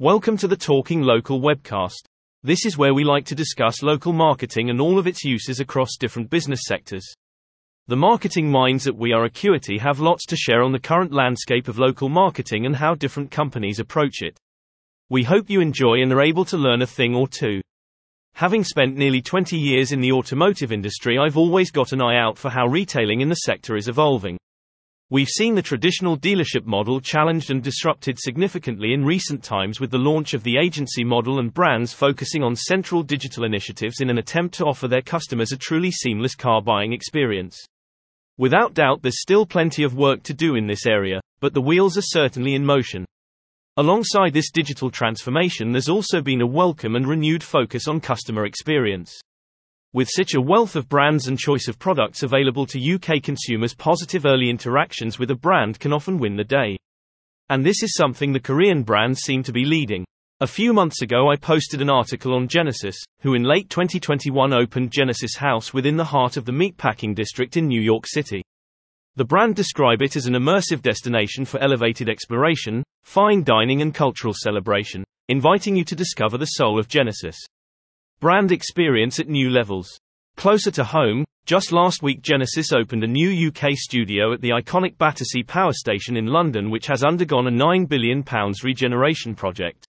Welcome to the Talking Local webcast. This is where we like to discuss local marketing and all of its uses across different business sectors. The marketing minds at We Are Acuity have lots to share on the current landscape of local marketing and how different companies approach it. We hope you enjoy and are able to learn a thing or two. Having spent nearly 20 years in the automotive industry, I've always got an eye out for how retailing in the sector is evolving. We've seen the traditional dealership model challenged and disrupted significantly in recent times with the launch of the agency model and brands focusing on central digital initiatives in an attempt to offer their customers a truly seamless car buying experience. Without doubt, there's still plenty of work to do in this area, but the wheels are certainly in motion. Alongside this digital transformation, there's also been a welcome and renewed focus on customer experience. With such a wealth of brands and choice of products available to UK consumers, positive early interactions with a brand can often win the day. And this is something the Korean brands seem to be leading. A few months ago, I posted an article on Genesis, who in late 2021 opened Genesis House within the heart of the meatpacking district in New York City. The brand describe it as an immersive destination for elevated exploration, fine dining and cultural celebration, inviting you to discover the soul of Genesis. Brand experience at new levels. Closer to home, just last week Genesis opened a new UK studio at the iconic Battersea Power Station in London which has undergone a £9 billion regeneration project.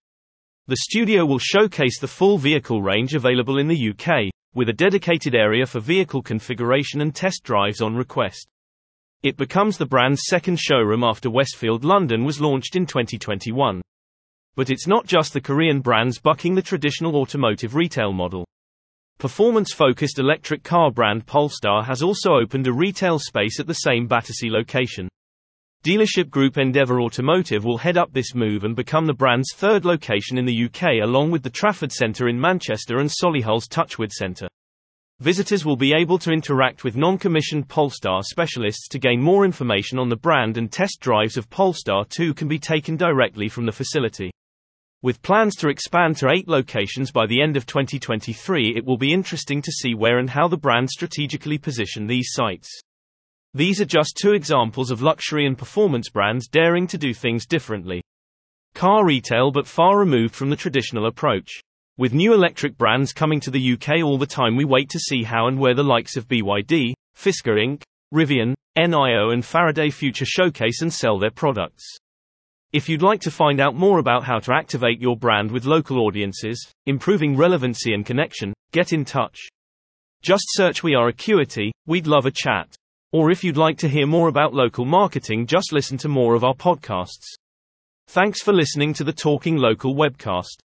The studio will showcase the full vehicle range available in the UK, with a dedicated area for vehicle configuration and test drives on request. It becomes the brand's second showroom after Westfield London was launched in 2021. But it's not just the Korean brands bucking the traditional automotive retail model. Performance focused electric car brand Polestar has also opened a retail space at the same Battersea location. Dealership group Endeavour Automotive will head up this move and become the brand's third location in the UK along with the Trafford Centre in Manchester and Solihull's Touchwood Centre. Visitors will be able to interact with non-commissioned Polestar specialists to gain more information on the brand and test drives of Polestar 2 can be taken directly from the facility. With plans to expand to eight locations by the end of 2023, it will be interesting to see where and how the brand strategically position these sites. These are just two examples of luxury and performance brands daring to do things differently. Car retail, but far removed from the traditional approach. With new electric brands coming to the UK all the time, we wait to see how and where the likes of BYD, Fisker Inc., Rivian, NIO, and Faraday Future showcase and sell their products. If you'd like to find out more about how to activate your brand with local audiences, improving relevancy and connection, get in touch. Just search We Are Acuity, we'd love a chat. Or if you'd like to hear more about local marketing, just listen to more of our podcasts. Thanks for listening to the Talking Local webcast.